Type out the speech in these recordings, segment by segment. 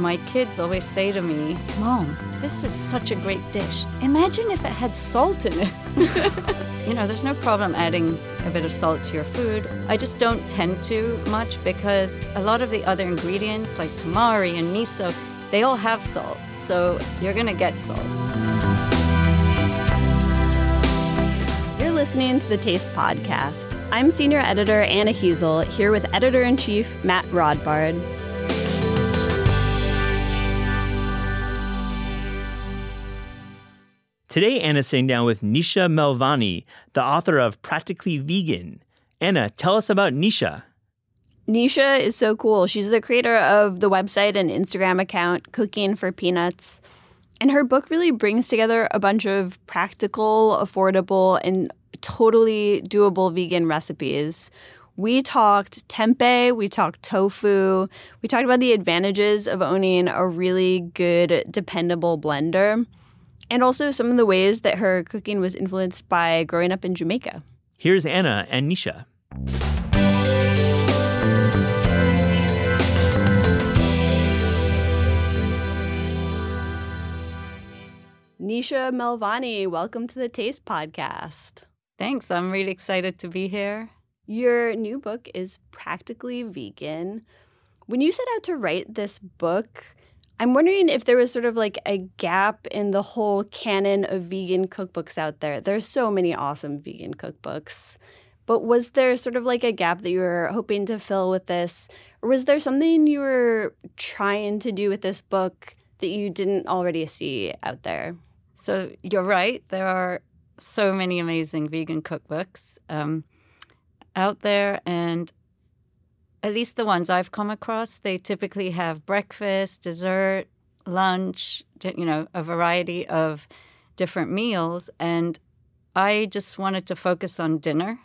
My kids always say to me, Mom, this is such a great dish. Imagine if it had salt in it. you know, there's no problem adding a bit of salt to your food. I just don't tend to much because a lot of the other ingredients, like tamari and miso, they all have salt. So you're going to get salt. You're listening to the Taste Podcast. I'm senior editor Anna Hezel here with editor in chief Matt Rodbard. Today, Anna's sitting down with Nisha Melvani, the author of Practically Vegan. Anna, tell us about Nisha. Nisha is so cool. She's the creator of the website and Instagram account Cooking for Peanuts. And her book really brings together a bunch of practical, affordable, and totally doable vegan recipes. We talked tempeh, we talked tofu, we talked about the advantages of owning a really good, dependable blender and also some of the ways that her cooking was influenced by growing up in Jamaica. Here's Anna and Nisha. Nisha Melvani, welcome to the Taste Podcast. Thanks. I'm really excited to be here. Your new book is Practically Vegan. When you set out to write this book, I'm wondering if there was sort of like a gap in the whole canon of vegan cookbooks out there. There's so many awesome vegan cookbooks. But was there sort of like a gap that you were hoping to fill with this? Or was there something you were trying to do with this book that you didn't already see out there? So you're right. There are so many amazing vegan cookbooks um, out there. And at least the ones I've come across, they typically have breakfast, dessert, lunch, you know, a variety of different meals. And I just wanted to focus on dinner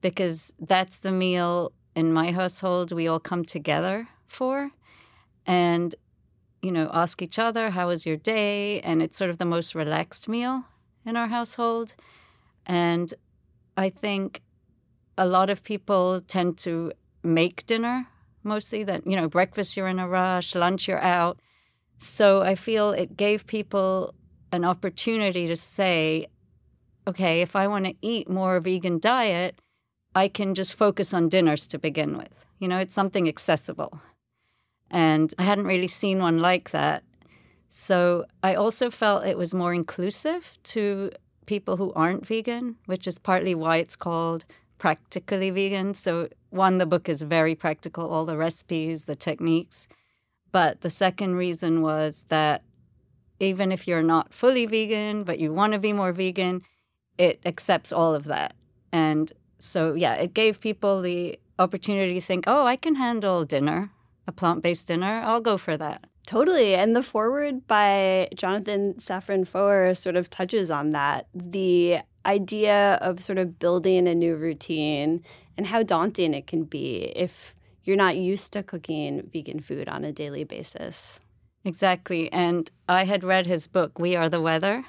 because that's the meal in my household we all come together for. And, you know, ask each other, how was your day? And it's sort of the most relaxed meal in our household. And I think a lot of people tend to make dinner mostly that you know breakfast you're in a rush lunch you're out. So i feel it gave people an opportunity to say okay if i want to eat more vegan diet i can just focus on dinners to begin with. You know it's something accessible. And i hadn't really seen one like that. So i also felt it was more inclusive to people who aren't vegan which is partly why it's called practically vegan. So, one, the book is very practical, all the recipes, the techniques. But the second reason was that even if you're not fully vegan, but you want to be more vegan, it accepts all of that. And so, yeah, it gave people the opportunity to think, oh, I can handle dinner, a plant based dinner. I'll go for that. Totally. And the foreword by Jonathan Safran Foer sort of touches on that. The idea of sort of building a new routine and how daunting it can be if you're not used to cooking vegan food on a daily basis. Exactly. And I had read his book, We Are the Weather,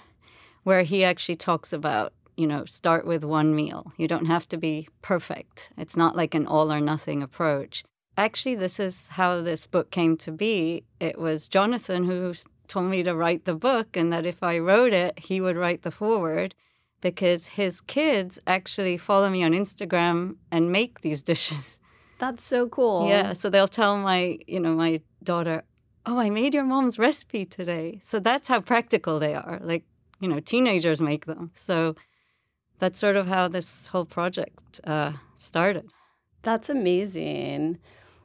where he actually talks about, you know, start with one meal. You don't have to be perfect. It's not like an all or nothing approach. Actually, this is how this book came to be. It was Jonathan who told me to write the book, and that if I wrote it, he would write the foreword because his kids actually follow me on Instagram and make these dishes. That's so cool. Yeah, so they'll tell my, you know, my daughter, "Oh, I made your mom's recipe today." So that's how practical they are. Like, you know, teenagers make them. So that's sort of how this whole project uh, started. That's amazing.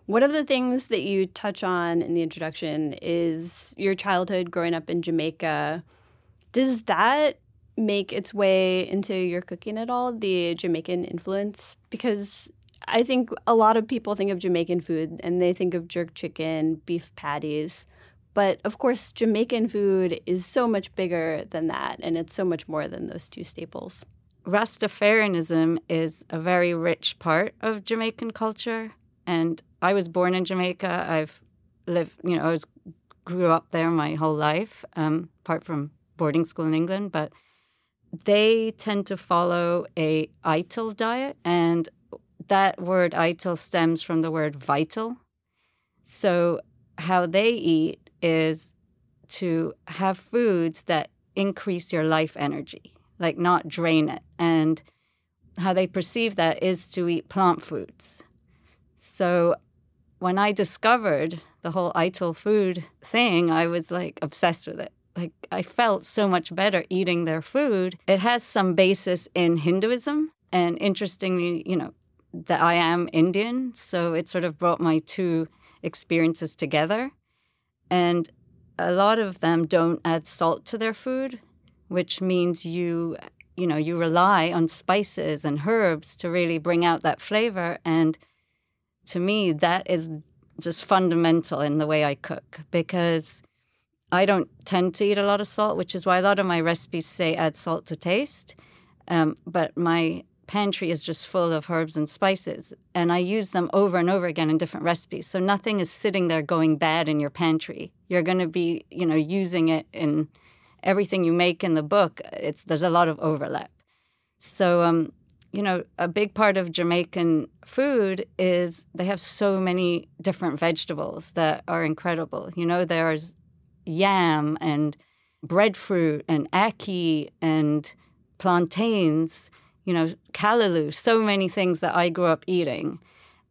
One of the things that you touch on in the introduction is your childhood growing up in Jamaica. Does that make its way into your cooking at all, the Jamaican influence? Because I think a lot of people think of Jamaican food and they think of jerk chicken, beef patties. But of course, Jamaican food is so much bigger than that, and it's so much more than those two staples. Rastafarianism is a very rich part of Jamaican culture. And I was born in Jamaica. I've lived, you know, I was grew up there my whole life, um, apart from boarding school in England. But they tend to follow a ital diet, and that word ital stems from the word vital. So how they eat is to have foods that increase your life energy, like not drain it. And how they perceive that is to eat plant foods. So when I discovered the whole ital food thing, I was like obsessed with it. Like I felt so much better eating their food. It has some basis in Hinduism. And interestingly, you know, that I am Indian. So it sort of brought my two experiences together. And a lot of them don't add salt to their food, which means you you know you rely on spices and herbs to really bring out that flavor and to me that is just fundamental in the way I cook because I don't tend to eat a lot of salt, which is why a lot of my recipes say add salt to taste. Um, but my pantry is just full of herbs and spices, and I use them over and over again in different recipes. So nothing is sitting there going bad in your pantry. You're going to be, you know, using it in everything you make in the book. It's there's a lot of overlap. So, um, you know, a big part of Jamaican food is they have so many different vegetables that are incredible. You know, there's yam and breadfruit and ackee and plantains you know, callaloo, so many things that I grew up eating.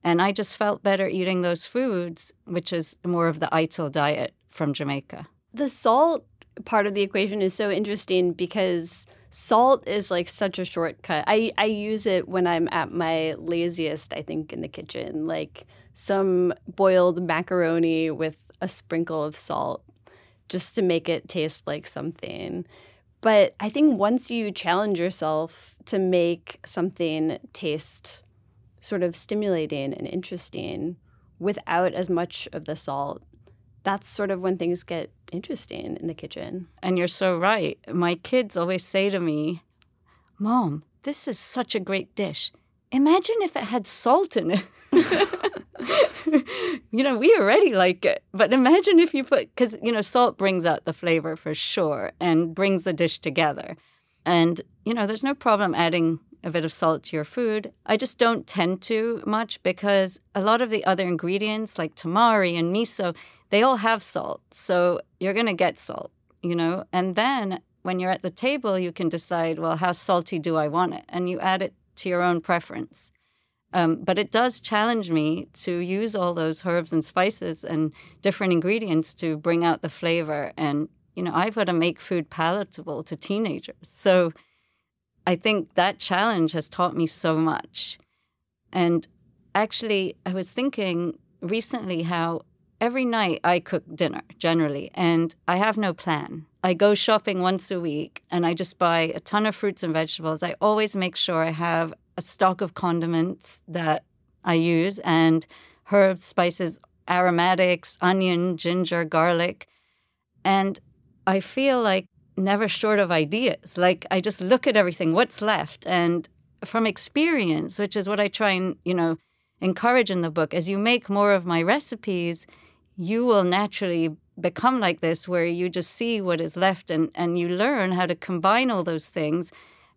And I just felt better eating those foods, which is more of the ital diet from Jamaica. The salt part of the equation is so interesting because salt is like such a shortcut. I, I use it when I'm at my laziest, I think, in the kitchen. Like some boiled macaroni with a sprinkle of salt just to make it taste like something. But I think once you challenge yourself to make something taste sort of stimulating and interesting without as much of the salt, that's sort of when things get interesting in the kitchen. And you're so right. My kids always say to me, Mom, this is such a great dish. Imagine if it had salt in it. you know, we already like it, but imagine if you put, because, you know, salt brings out the flavor for sure and brings the dish together. And, you know, there's no problem adding a bit of salt to your food. I just don't tend to much because a lot of the other ingredients, like tamari and miso, they all have salt. So you're going to get salt, you know? And then when you're at the table, you can decide, well, how salty do I want it? And you add it to your own preference. Um, but it does challenge me to use all those herbs and spices and different ingredients to bring out the flavor. And, you know, I've got to make food palatable to teenagers. So I think that challenge has taught me so much. And actually, I was thinking recently how every night I cook dinner generally, and I have no plan. I go shopping once a week and I just buy a ton of fruits and vegetables. I always make sure I have a stock of condiments that I use and herbs, spices, aromatics, onion, ginger, garlic. And I feel like never short of ideas. Like I just look at everything, what's left. And from experience, which is what I try and, you know, encourage in the book, as you make more of my recipes, you will naturally become like this where you just see what is left and, and you learn how to combine all those things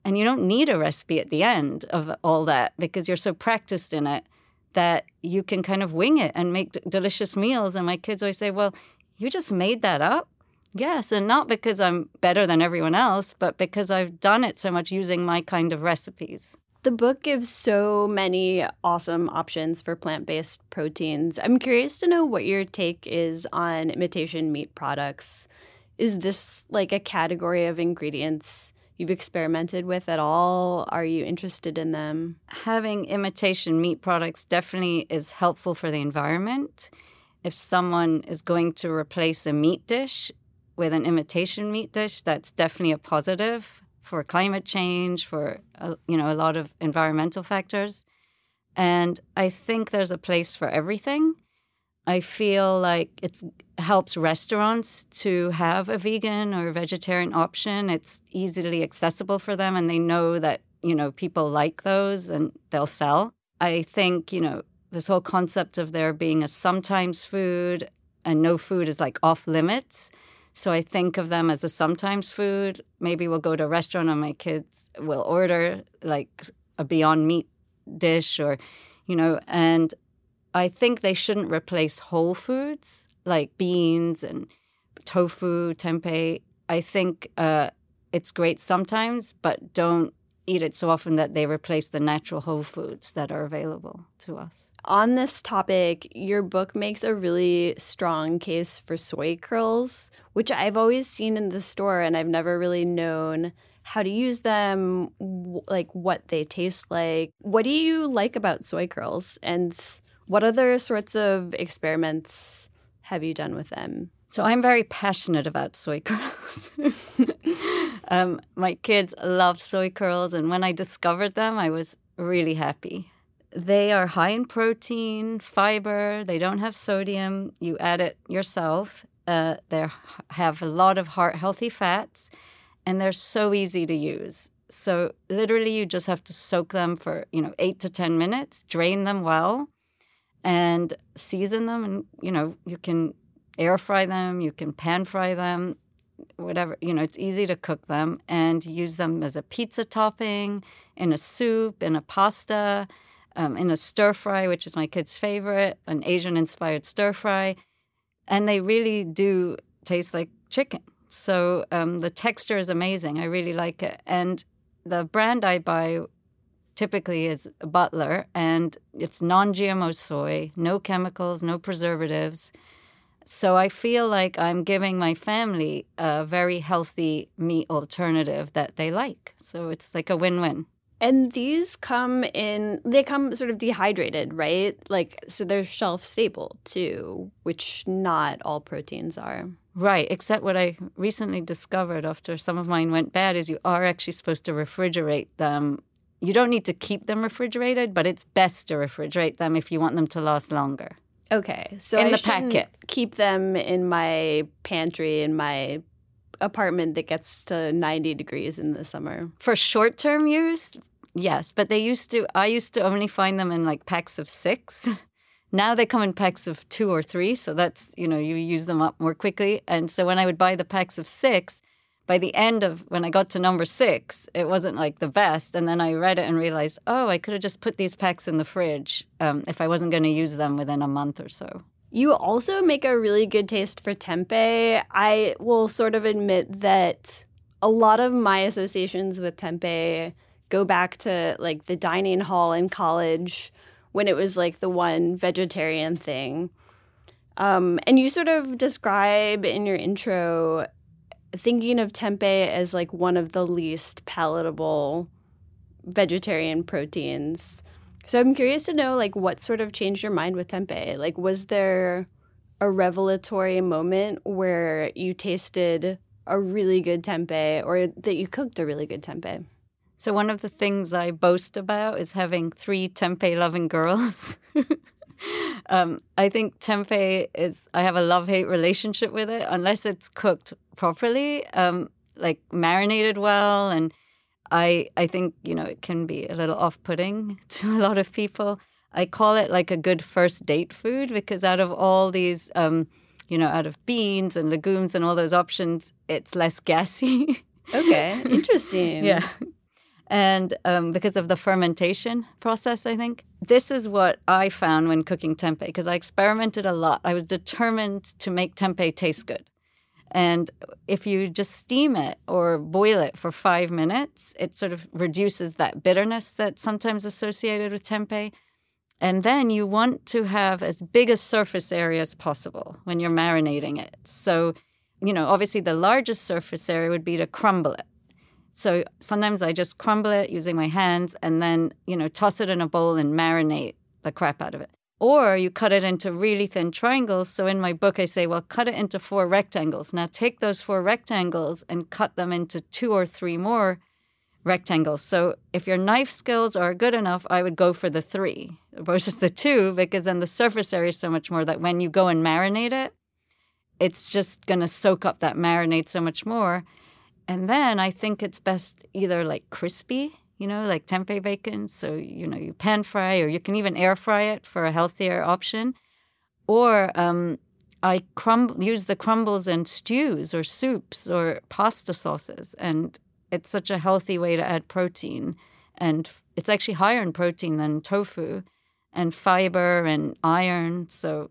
and you don't need a recipe at the end of all that because you're so practiced in it that you can kind of wing it and make d- delicious meals. And my kids always say well you just made that up? Yes and not because i'm better than everyone else but because i've done it so much using my kind of recipes the book gives so many awesome options for plant based proteins. I'm curious to know what your take is on imitation meat products. Is this like a category of ingredients you've experimented with at all? Are you interested in them? Having imitation meat products definitely is helpful for the environment. If someone is going to replace a meat dish with an imitation meat dish, that's definitely a positive for climate change, for uh, you know a lot of environmental factors, and I think there's a place for everything. I feel like it helps restaurants to have a vegan or vegetarian option. It's easily accessible for them, and they know that you know people like those and they'll sell. I think you know this whole concept of there being a sometimes food and no food is like off limits. So I think of them as a sometimes food. Maybe we'll go to a restaurant and my kids will order like a Beyond Meat dish or, you know, and I think they shouldn't replace whole foods like beans and tofu, tempeh. I think uh, it's great sometimes, but don't eat it so often that they replace the natural whole foods that are available to us. On this topic, your book makes a really strong case for soy curls, which I've always seen in the store and I've never really known how to use them, like what they taste like. What do you like about soy curls and what other sorts of experiments have you done with them? So I'm very passionate about soy curls. um, my kids love soy curls, and when I discovered them, I was really happy. They are high in protein, fiber. They don't have sodium. You add it yourself. Uh, they have a lot of heart healthy fats, and they're so easy to use. So literally, you just have to soak them for you know eight to ten minutes, drain them well, and season them. And you know you can air fry them, you can pan fry them, whatever. You know it's easy to cook them and use them as a pizza topping, in a soup, in a pasta, um, in a stir fry, which is my kid's favorite, an Asian inspired stir fry, and they really do taste like chicken. So um, the texture is amazing. I really like it. And the brand I buy typically is Butler, and it's non GMO soy, no chemicals, no preservatives. So I feel like I'm giving my family a very healthy meat alternative that they like. So it's like a win win. And these come in, they come sort of dehydrated, right? Like, so they're shelf stable too, which not all proteins are. Right, except what I recently discovered after some of mine went bad is you are actually supposed to refrigerate them. You don't need to keep them refrigerated, but it's best to refrigerate them if you want them to last longer. Okay, so in I the packet. keep them in my pantry in my apartment that gets to 90 degrees in the summer. For short term use, yes, but they used to, I used to only find them in like packs of six. Now they come in packs of two or three, so that's, you know, you use them up more quickly. And so when I would buy the packs of six, by the end of when I got to number six, it wasn't like the best. And then I read it and realized, oh, I could have just put these packs in the fridge um, if I wasn't going to use them within a month or so. You also make a really good taste for tempeh. I will sort of admit that a lot of my associations with tempeh go back to like the dining hall in college when it was like the one vegetarian thing. Um, and you sort of describe in your intro thinking of tempeh as like one of the least palatable vegetarian proteins. So I'm curious to know like what sort of changed your mind with tempeh? Like was there a revelatory moment where you tasted a really good tempeh or that you cooked a really good tempeh? So one of the things I boast about is having three tempeh loving girls. um, I think tempeh is. I have a love hate relationship with it unless it's cooked properly, um, like marinated well, and I I think you know it can be a little off putting to a lot of people. I call it like a good first date food because out of all these. Um, you know, out of beans and legumes and all those options, it's less gassy. Okay, interesting. yeah and um, because of the fermentation process, I think. This is what I found when cooking tempeh because I experimented a lot. I was determined to make tempeh taste good. And if you just steam it or boil it for five minutes, it sort of reduces that bitterness that's sometimes associated with tempeh. And then you want to have as big a surface area as possible when you're marinating it. So, you know, obviously the largest surface area would be to crumble it. So sometimes I just crumble it using my hands and then, you know, toss it in a bowl and marinate the crap out of it. Or you cut it into really thin triangles. So in my book, I say, well, cut it into four rectangles. Now take those four rectangles and cut them into two or three more rectangles. So if your knife skills are good enough, I would go for the three versus the two because then the surface area is so much more that when you go and marinate it, it's just going to soak up that marinade so much more. And then I think it's best either like crispy, you know, like tempeh bacon. So, you know, you pan fry or you can even air fry it for a healthier option. Or um, I crumble, use the crumbles in stews or soups or pasta sauces. And it's such a healthy way to add protein. And it's actually higher in protein than tofu and fiber and iron. So,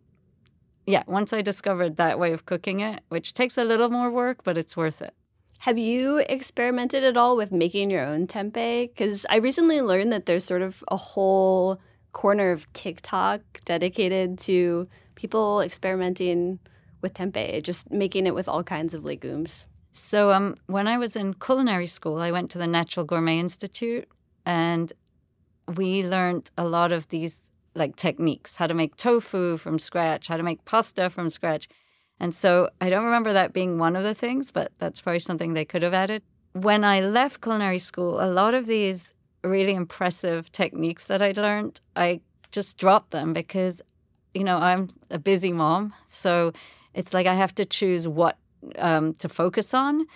yeah, once I discovered that way of cooking it, which takes a little more work, but it's worth it. Have you experimented at all with making your own tempeh? Because I recently learned that there's sort of a whole corner of TikTok dedicated to people experimenting with tempeh, just making it with all kinds of legumes. So, um, when I was in culinary school, I went to the Natural Gourmet Institute, and we learned a lot of these like techniques: how to make tofu from scratch, how to make pasta from scratch. And so, I don't remember that being one of the things, but that's probably something they could have added. When I left culinary school, a lot of these really impressive techniques that I learned, I just dropped them because, you know, I'm a busy mom, so it's like I have to choose what um, to focus on.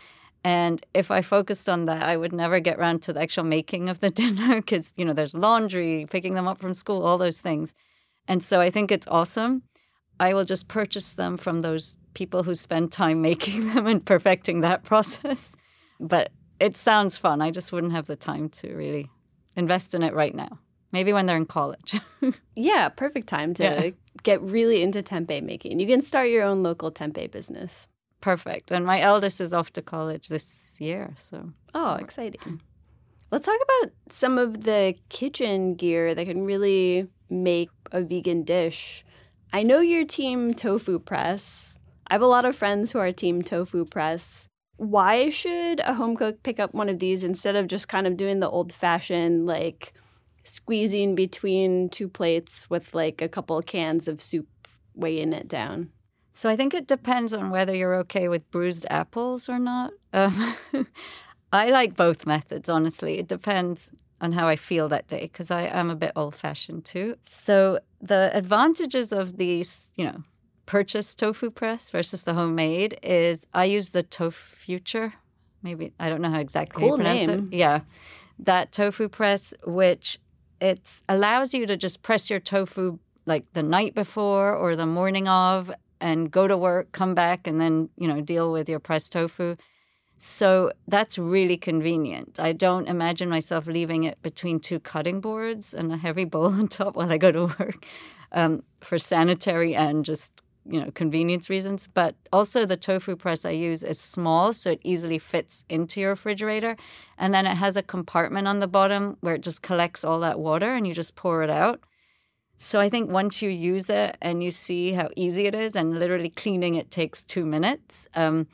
And if I focused on that, I would never get around to the actual making of the dinner because, you know, there's laundry, picking them up from school, all those things. And so I think it's awesome. I will just purchase them from those people who spend time making them and perfecting that process. But it sounds fun. I just wouldn't have the time to really invest in it right now. Maybe when they're in college. yeah, perfect time to yeah. get really into tempeh making. You can start your own local tempeh business perfect. And my eldest is off to college this year, so oh, exciting. Let's talk about some of the kitchen gear that can really make a vegan dish. I know your team Tofu Press. I have a lot of friends who are team Tofu Press. Why should a home cook pick up one of these instead of just kind of doing the old fashioned, like squeezing between two plates with like a couple cans of soup weighing it down? So I think it depends on whether you're okay with bruised apples or not. Um, I like both methods, honestly. It depends on how I feel that day because I am a bit old fashioned too. So the advantages of these, you know, purchased tofu press versus the homemade is I use the Tofuture. Maybe I don't know how exactly cool you pronounce name. it. Yeah. That tofu press, which it allows you to just press your tofu like the night before or the morning of and go to work, come back, and then, you know, deal with your pressed tofu. So that's really convenient. I don't imagine myself leaving it between two cutting boards and a heavy bowl on top while I go to work um, for sanitary and just you know convenience reasons. But also the tofu press I use is small, so it easily fits into your refrigerator, and then it has a compartment on the bottom where it just collects all that water and you just pour it out. So I think once you use it and you see how easy it is, and literally cleaning it takes two minutes, um,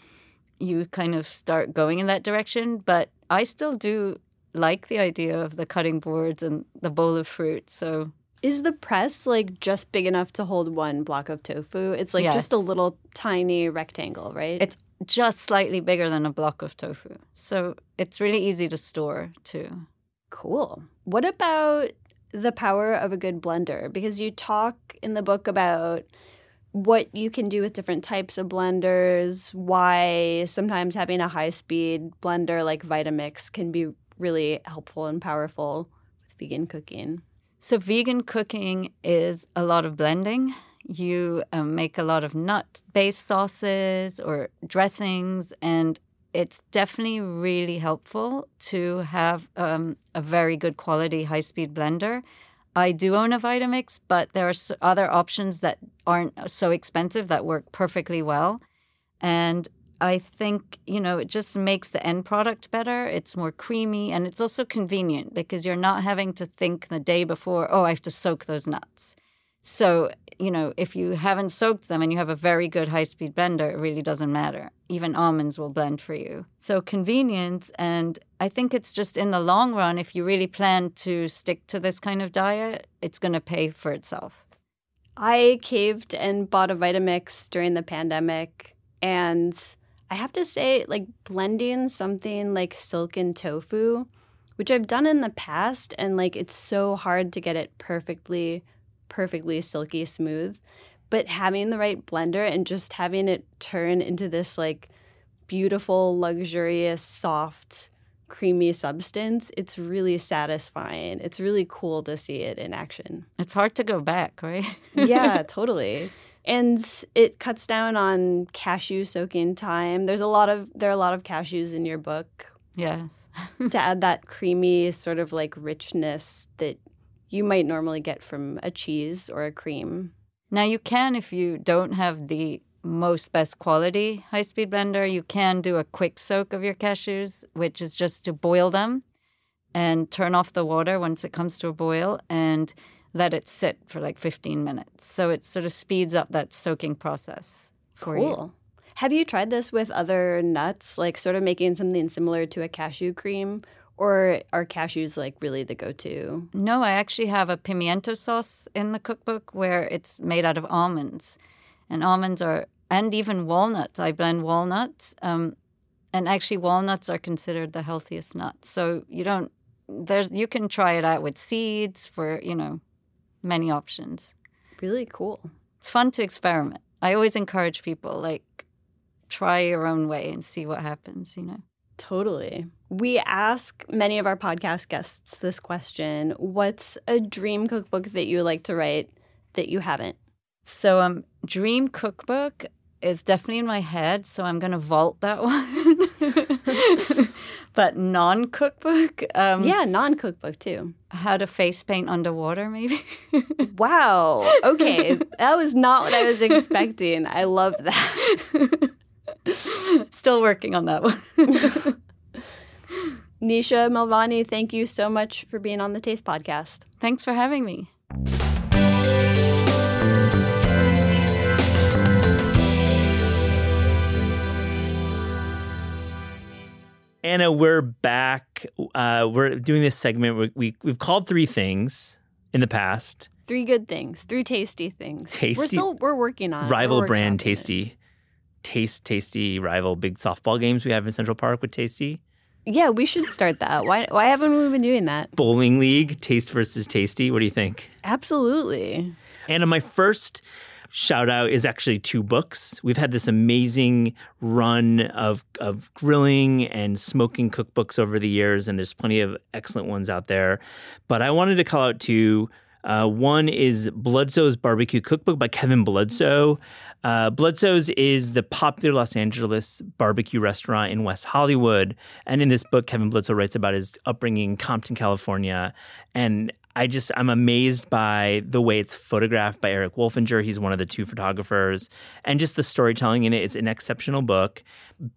you kind of start going in that direction. But I still do like the idea of the cutting boards and the bowl of fruit. So is the press like just big enough to hold one block of tofu? It's like yes. just a little tiny rectangle, right? It's just slightly bigger than a block of tofu. So it's really easy to store too. Cool. What about the power of a good blender because you talk in the book about what you can do with different types of blenders, why sometimes having a high speed blender like Vitamix can be really helpful and powerful with vegan cooking. So, vegan cooking is a lot of blending. You um, make a lot of nut based sauces or dressings, and it's definitely really helpful to have um, a very good quality high speed blender. I do own a Vitamix, but there are other options that aren't so expensive that work perfectly well. And I think, you know, it just makes the end product better. It's more creamy and it's also convenient because you're not having to think the day before, oh, I have to soak those nuts. So, you know, if you haven't soaked them and you have a very good high speed blender, it really doesn't matter. Even almonds will blend for you. So, convenience. And I think it's just in the long run, if you really plan to stick to this kind of diet, it's going to pay for itself. I caved and bought a Vitamix during the pandemic. And I have to say, like, blending something like silken tofu which I've done in the past. And like, it's so hard to get it perfectly, perfectly silky smooth. But having the right blender and just having it turn into this like beautiful, luxurious, soft, creamy substance, it's really satisfying. It's really cool to see it in action. It's hard to go back, right? yeah, totally. And it cuts down on cashew soaking time. There's a lot of there are a lot of cashews in your book. Yes. to add that creamy sort of like richness that you might normally get from a cheese or a cream. Now you can if you don't have the most best quality high speed blender, you can do a quick soak of your cashews, which is just to boil them and turn off the water once it comes to a boil and let it sit for like 15 minutes. So it sort of speeds up that soaking process for cool. you. Have you tried this with other nuts, like sort of making something similar to a cashew cream? Or are cashews like really the go to? No, I actually have a pimiento sauce in the cookbook where it's made out of almonds. And almonds are, and even walnuts. I blend walnuts. Um, and actually, walnuts are considered the healthiest nut. So you don't, there's, you can try it out with seeds for, you know, many options. Really cool. It's fun to experiment. I always encourage people, like, try your own way and see what happens, you know? Totally. We ask many of our podcast guests this question What's a dream cookbook that you like to write that you haven't? So, um, dream cookbook is definitely in my head, so I'm going to vault that one. but non cookbook, um, Yeah, non cookbook too. how to face paint underwater, maybe. Wow. Okay. that was not what I was expecting. I love that. Still working on that one. Nisha Melvani, thank you so much for being on the Taste Podcast. Thanks for having me. Anna, we're back. Uh, we're doing this segment. We, we we've called three things in the past. Three good things, three tasty things. We're Tasty- still we're working on it. rival We're brand workshopping it. Tasty, Taste Tasty rival big softball games we have in Central Park with Tasty. Yeah, we should start that. Why why haven't we been doing that? Bowling League, Taste versus Tasty. What do you think? Absolutely. Anna, my first shout out is actually two books. We've had this amazing run of, of grilling and smoking cookbooks over the years, and there's plenty of excellent ones out there. But I wanted to call out two. Uh, one is Bludso's Barbecue Cookbook by Kevin Bludso. Uh, Bludso's is the popular Los Angeles barbecue restaurant in West Hollywood. And in this book, Kevin Bludso writes about his upbringing in Compton, California. And I just, I'm amazed by the way it's photographed by Eric Wolfinger. He's one of the two photographers. And just the storytelling in it. It's an exceptional book.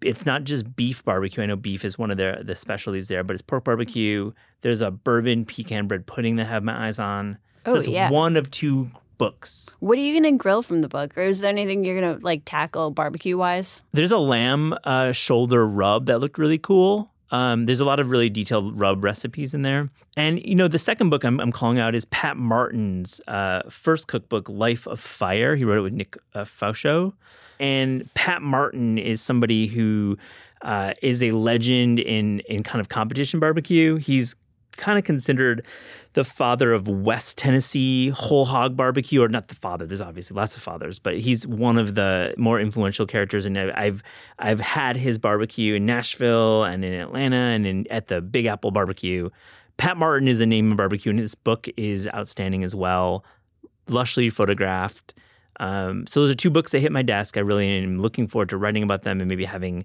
It's not just beef barbecue. I know beef is one of their the specialties there, but it's pork barbecue. There's a bourbon pecan bread pudding that I have my eyes on. So Oh, it's yeah. one of two books. What are you gonna grill from the book? Or is there anything you're gonna like tackle barbecue wise? There's a lamb uh, shoulder rub that looked really cool. Um, there's a lot of really detailed rub recipes in there. And, you know, the second book I'm, I'm calling out is Pat Martin's uh, first cookbook, Life of Fire. He wrote it with Nick uh, Fauchald. And Pat Martin is somebody who uh, is a legend in, in kind of competition barbecue. He's kind of considered the father of West Tennessee whole hog barbecue, or not the father. There's obviously lots of fathers, but he's one of the more influential characters. And I've I've had his barbecue in Nashville and in Atlanta and in at the Big Apple Barbecue. Pat Martin is a name of barbecue, and this book is outstanding as well, lushly photographed. Um, so those are two books that hit my desk. I really am looking forward to writing about them and maybe having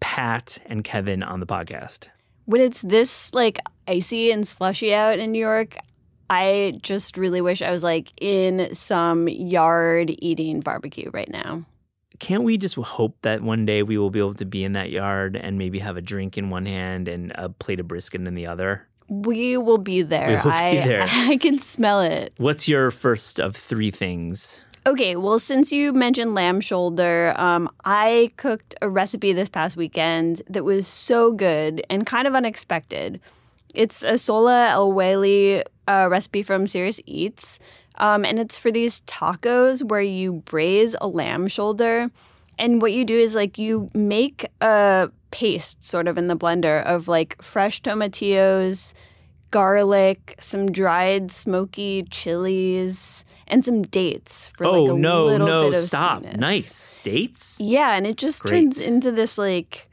Pat and Kevin on the podcast. When it's this like icy and slushy out in New York, I just really wish I was like in some yard eating barbecue right now. can't we just hope that one day we will be able to be in that yard and maybe have a drink in one hand and a plate of brisket in the other? We will be there. We will be I there. I can smell it. What's your first of three things? Okay, well, since you mentioned lamb shoulder, um, I cooked a recipe this past weekend that was so good and kind of unexpected. It's a Sohla El-Waylly uh, recipe from Serious Eats, um, and it's for these tacos where you braise a lamb shoulder And what you do is like you make a paste sort of in the blender of like fresh tomatillos, garlic, some dried smoky chilies, and some dates for oh like a no, little no, bit of stop! sweetness. Nice dates. Yeah, and it just Great. turns into this like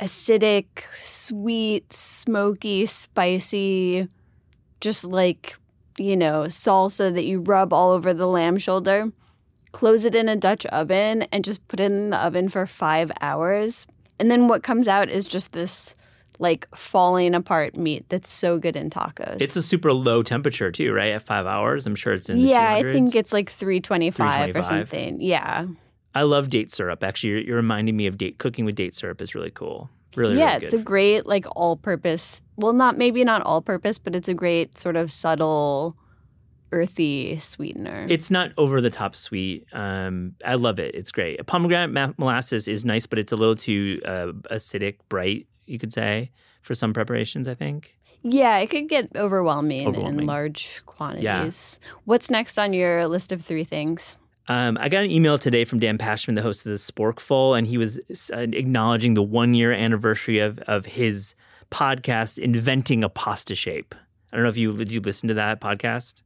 acidic, sweet, smoky, spicy, just like, you know, salsa that you rub all over the lamb shoulder. Close it in a Dutch oven and just put it in the oven for five hours. And then what comes out is just this like falling apart meat that's so good in tacos. It's a super low temperature too, right? At five hours, I'm sure it's in the yeah, I think it's like 325, or something. Yeah. I love date syrup. Actually, you're, you're reminding me of date cooking with date syrup is really cool. Really, yeah, really it's a great like all-purpose. Well, not maybe not all-purpose, but it's a great sort of subtle, earthy sweetener. It's not over the top sweet. Um, I love it. It's great. Pomegranate ma- molasses is nice, but it's a little too uh, acidic, bright. You could say for some preparations. I think. yeah, it could get overwhelming, Overwhelming. in large quantities. Yeah. What's next on your list of three things? Um, I got an email today from Dan Pashman, the host of the Sporkful, and he was uh, acknowledging the one year anniversary of of his podcast, Inventing a Pasta Shape. I don't know if you did you listen to that podcast.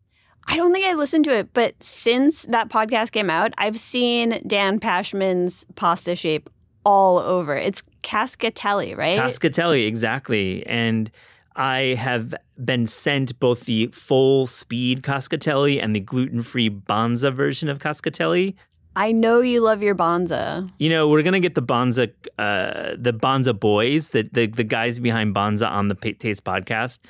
I don't think I listened to it, but since that podcast came out, I've seen Dan Pashman's pasta shape all over. It's cascatelli, right? Cascatelli, exactly. And I have been sent both the full speed Cascatelli and the gluten free Banza version of Cascatelli. I know you love your banza. You know, we're gonna get the Banza, uh, the Banza boys, the, the the guys behind Banza on the Taste podcast.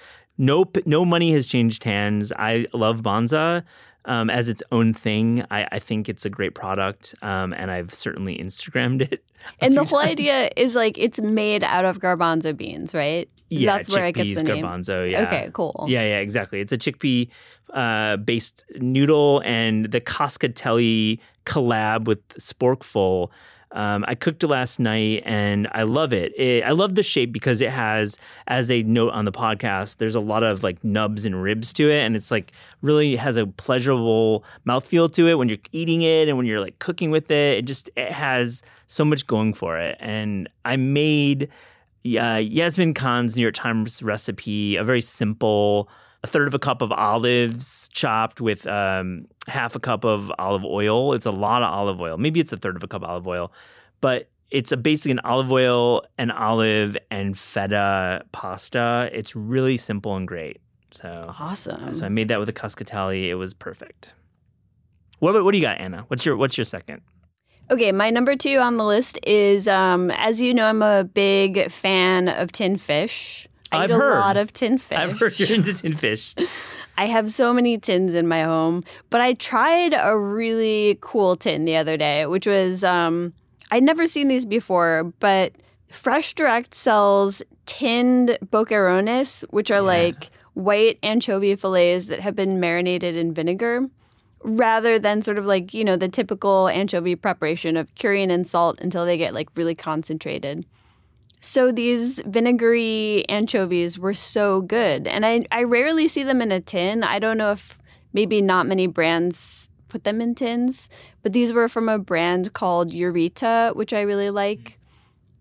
No, no money has changed hands. I love Banza um, as its own thing. I, I think it's a great product, um, and I've certainly Instagrammed it. And the whole times. idea is like it's made out of garbanzo beans, right? yeah, That's where it gets the name. garbanzo. Yeah. Okay, cool. Yeah, yeah, exactly. It's a chickpea uh, based noodle, and the Cascatelli collab with Sporkful. Um, I cooked it last night, and I love it. it. I love the shape because it has, as they note on the podcast, there's a lot of like nubs and ribs to it, and it's like really has a pleasurable mouthfeel to it when you're eating it and when you're like cooking with it. It just it has so much going for it, and I made uh, Yasmin Khan's New York Times recipe, a very simple, a third of a cup of olives chopped with um, half a cup of olive oil. It's a lot of olive oil. Maybe it's a third of a cup of olive oil, but it's a basically an olive oil, an olive, and feta pasta. It's really simple and great. So, Awesome. so I made that with a cascatelli. It was perfect. What what do you got, Anna? What's your what's your second? Okay, my number two on the list is, um, as you know, I'm a big fan of tin fish. I I've eat a heard. lot of tin fish. I've heard you're into tin fish. I have so many tins in my home, but I tried a really cool tin the other day, which was um, I'd never seen these before, but Fresh Direct sells tinned boquerones, which are like white anchovy fillets that have been marinated in vinegar, rather than sort of like you know the typical anchovy preparation of curing in salt until they get like really concentrated. So these vinegary anchovies were so good. And I, I rarely see them in a tin. I don't know if maybe not many brands put them in tins, but these were from a brand called Yurrita, which I really like. Mm-hmm.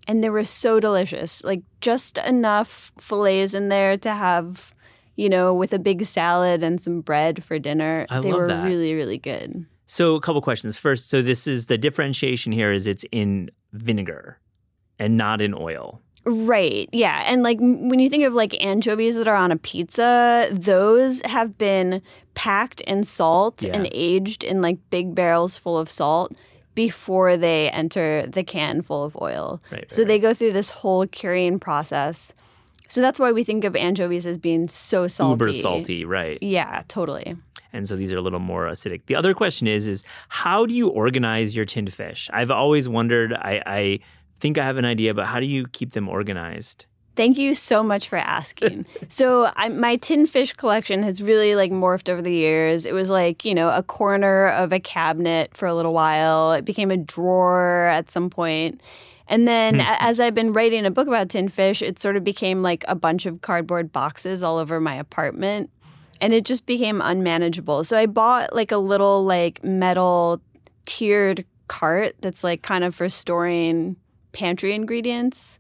And they were so delicious. Like just enough fillets in there to have, you know, with a big salad and some bread for dinner. I they were that. really, really good. So, a couple questions. First, so this is the differentiation here is it's in vinegar and not in oil. Right. Yeah. And like when you think of like anchovies that are on a pizza, those have been packed in salt Yeah. and aged in like big barrels full of salt before they enter the can full of oil. Right. So right. they go through this whole curing process. So that's why we think of anchovies as being so salty. uber salty, right? Yeah, totally. And so these are a little more acidic. The other question is, is how do you organize your tinned fish? I've always wondered. I, I think I have an idea, but how do you keep them organized? Thank you so much for asking. so, I, my tin fish collection has really like morphed over the years. It was like you know a corner of a cabinet for a little while. It became a drawer at some point, and then hmm. a- as I've been writing a book about tin fish, it sort of became like a bunch of cardboard boxes all over my apartment, and it just became unmanageable. So I bought like a little like metal tiered cart that's like kind of for storing pantry ingredients.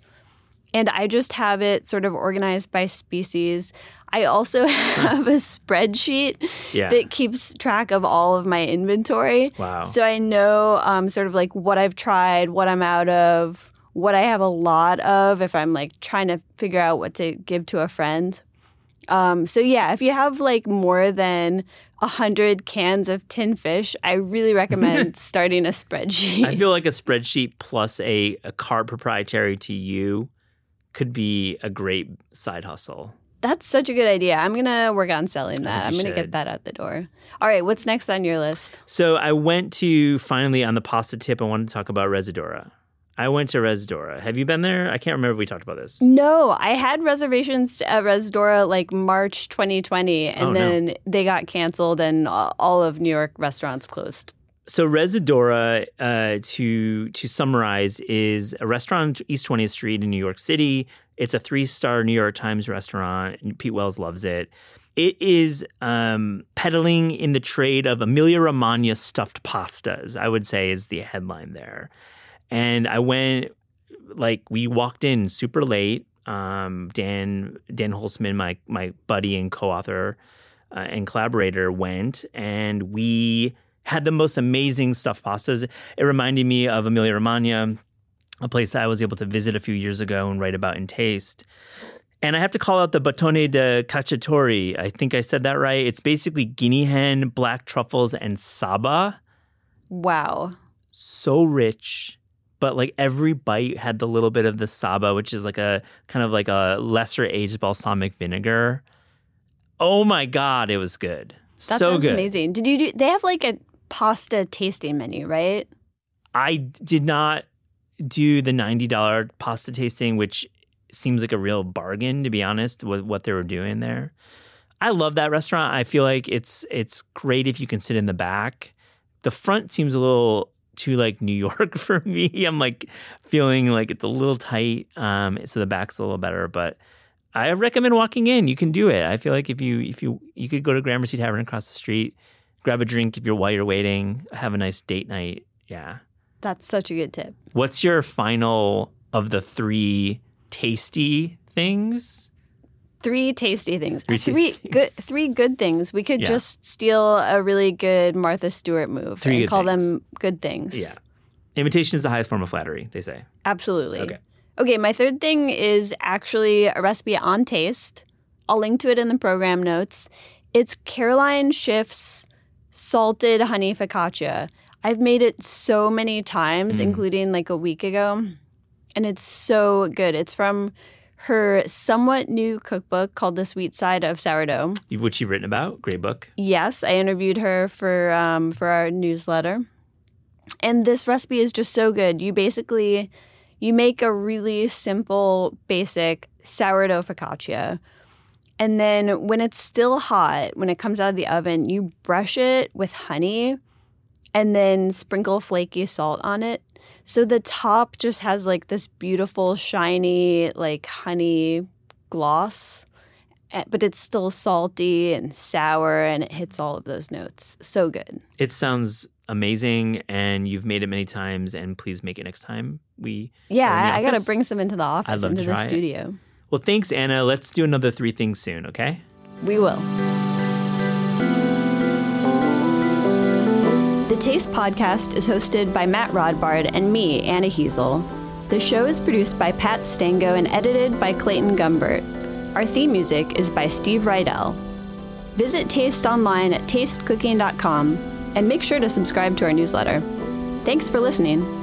And I just have it sort of organized by species. I also have a spreadsheet Yeah. that keeps track of all of my inventory. Wow. So I know um, sort of like what I've tried, what I'm out of, what I have a lot of if I'm like trying to figure out what to give to a friend. Um, so yeah, if you have like more than a hundred cans of tin fish, I really recommend starting a spreadsheet. I feel like a spreadsheet plus a, a card proprietary to you could be a great side hustle. That's such a good idea. I'm gonna work on selling that. I'm gonna get that out the door. All right, what's next on your list? So I went to finally on the pasta tip. I wanted to talk about Rezdôra. I went to Rezdôra. Have you been there? I can't remember if we talked about this. No, I had reservations at Rezdôra like March 2020, and Oh, no. then they got canceled, and all of New York restaurants closed. So Rezdôra, uh, to to summarize, is a restaurant on East 20th Street in New York City. It's a three star New York Times restaurant. Pete Wells loves it. It is um, peddling in the trade of Emilia Romagna stuffed pastas. I would say is the headline there. And I went like we walked in super late. Um, Dan Dan Holzman, my my buddy and co-author uh, and collaborator, went, and we had the most amazing stuffed pastas. It reminded me of Emilia Romagna, a place that I was able to visit a few years ago and write about in Taste. And I have to call out the Batone de Cacciatore. I think I said that right. It's basically guinea hen, black truffles, and saba Wow. so rich, but like every bite had the little bit of the saba, which is like a kind of like a lesser aged balsamic vinegar. Oh my god, it was good. That so sounds good. amazing. Did you do? They have like a pasta tasting menu, right? I did not do the ninety dollar pasta tasting, which seems like a real bargain to be honest with what they were doing there. I love that restaurant. I feel like it's it's great if you can sit in the back. The front seems a little too like New York for me. I'm like feeling like it's a little tight. Um, so the back's a little better, but I recommend walking in. You can do it. I feel like if you if you you could go to Gramercy Tavern across the street, grab a drink if you're while you're waiting, have a nice date night. Yeah. That's such a good tip. What's your final of the three tasty things? Three tasty things. Three three good. things. Three good things. We could Yeah. just steal a really good Martha Stewart move Three and call things. them good things. Yeah. Imitation is the highest form of flattery, they say. Absolutely. Okay. Okay, my third thing is actually a recipe on taste. I'll link to it in the program notes. It's Caroline Schiff's salted honey focaccia. I've made it so many times, Mm. including like a week ago, and it's so good. It's from her somewhat new cookbook called The Sweet Side of Sourdough. Which you've written about. Great book. Yes, I interviewed her for um, for our newsletter, and this recipe is just so good. You basically you make a really simple, basic sourdough focaccia, and then when it's still hot, when it comes out of the oven, you brush it with honey, and then sprinkle flaky salt on it. So the top just has like this beautiful, shiny, like honey gloss eh, but it's still salty and sour and it hits all of those notes. So good. It sounds amazing and you've made it many times and please make it next time. We Yeah, the I, I got to bring some into the office, love into to the try it. studio. Well, thanks Anna. Let's do another three things soon, okay? We will. Taste Podcast is hosted by Matt Rodbard and me, Anna Hezel. The show is produced by Pat Stango and edited by Clayton Gumbert. Our theme music is by Steve Rydell. Visit Taste online at tastecooking.com and make sure to subscribe to our newsletter. Thanks for listening.